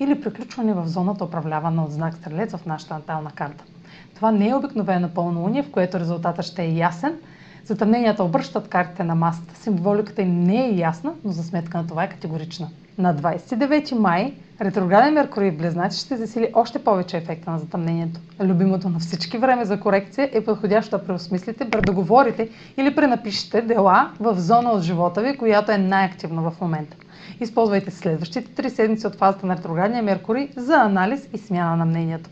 или приключване в зоната управлявана от знак Стрелец в нашата натална карта. Това не е обикновено пълнолуние, в което резултатът ще е ясен. Затъмненията обръщат картите на масата. Символиката им не е ясна, но за сметка на това е категорична. На 29 май ретрограден Меркурий в Близнаци ще засили още повече ефекта на затъмнението. Любимото на всички време за корекция е подходящо да преосмислите, предоговорите или пренапишете дела в зона от живота ви, която е най-активна в момента. Използвайте следващите три седмици от фазата на ретроградния Меркурий за анализ и смяна на мнението.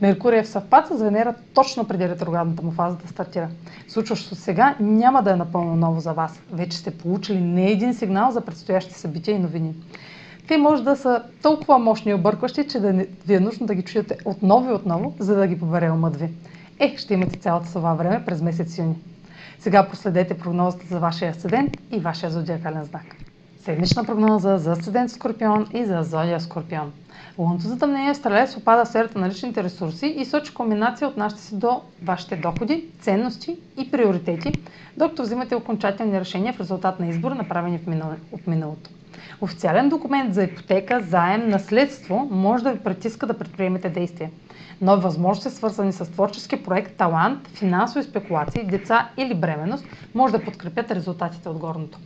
Меркурий е в съвпад с Венера точно преди ретроградната му фаза да стартира. Случващото сега няма да е напълно ново за вас. Вече сте получили не един сигнал за предстоящи събития и новини. Те може да са толкова мощни и объркващи, че да ви е нужно да ги чуете отново и отново, за да ги побере умът ви. Е, ще имате цялото това време през месец юни. Сега последете прогнозата за вашия асцендент и вашия зодиакален знак. Седмична прогноза за Асцендент Скорпион и за Зодия Скорпион. Лунното затъмнение в Стрелец опада в сферата на личните ресурси и сочи комбинация от нашите си до вашите доходи, ценности и приоритети, докато взимате окончателни решения в резултат на избор, направени в миналото. Официален документ за ипотека, заем, наследство може да ви притиска да предприемете действия. Нови възможности, свързани с творчески проект, талант, финансови спекулации, деца или бременност, може да подкрепят резултатите от горното.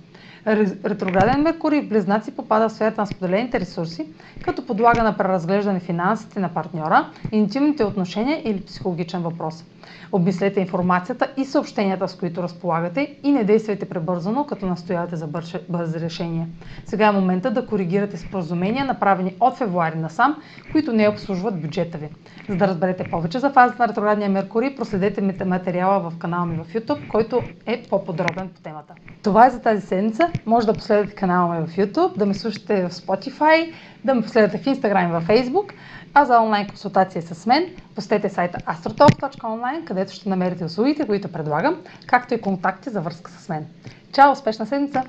Ретрограден Меркурий в Близнаци попада в сферата на споделените ресурси, като подлага на преразглеждане финансите на партньора, интимните отношения или психологичен въпрос. Обмислете информацията и съобщенията, с които разполагате и не действайте пребързано, като настоявате за бързи решения. Сега е момента да коригирате споразумения, направени от февруари насам, които не обслужват бюджета ви. За да разберете повече за фазата на ретроградния Меркурий, проследете материала в канала ми в YouTube, който е по-подробен по темата. Това е за тази седмица. Може да последвате канала ми в YouTube, да ме слушате в Spotify, да ме последвате в Instagram и в Facebook. А за онлайн консултация с мен, посетете сайта astrotalk.online, където ще намерите услугите, които предлагам, както и контакти за връзка с мен. Чао! Успешна седмица!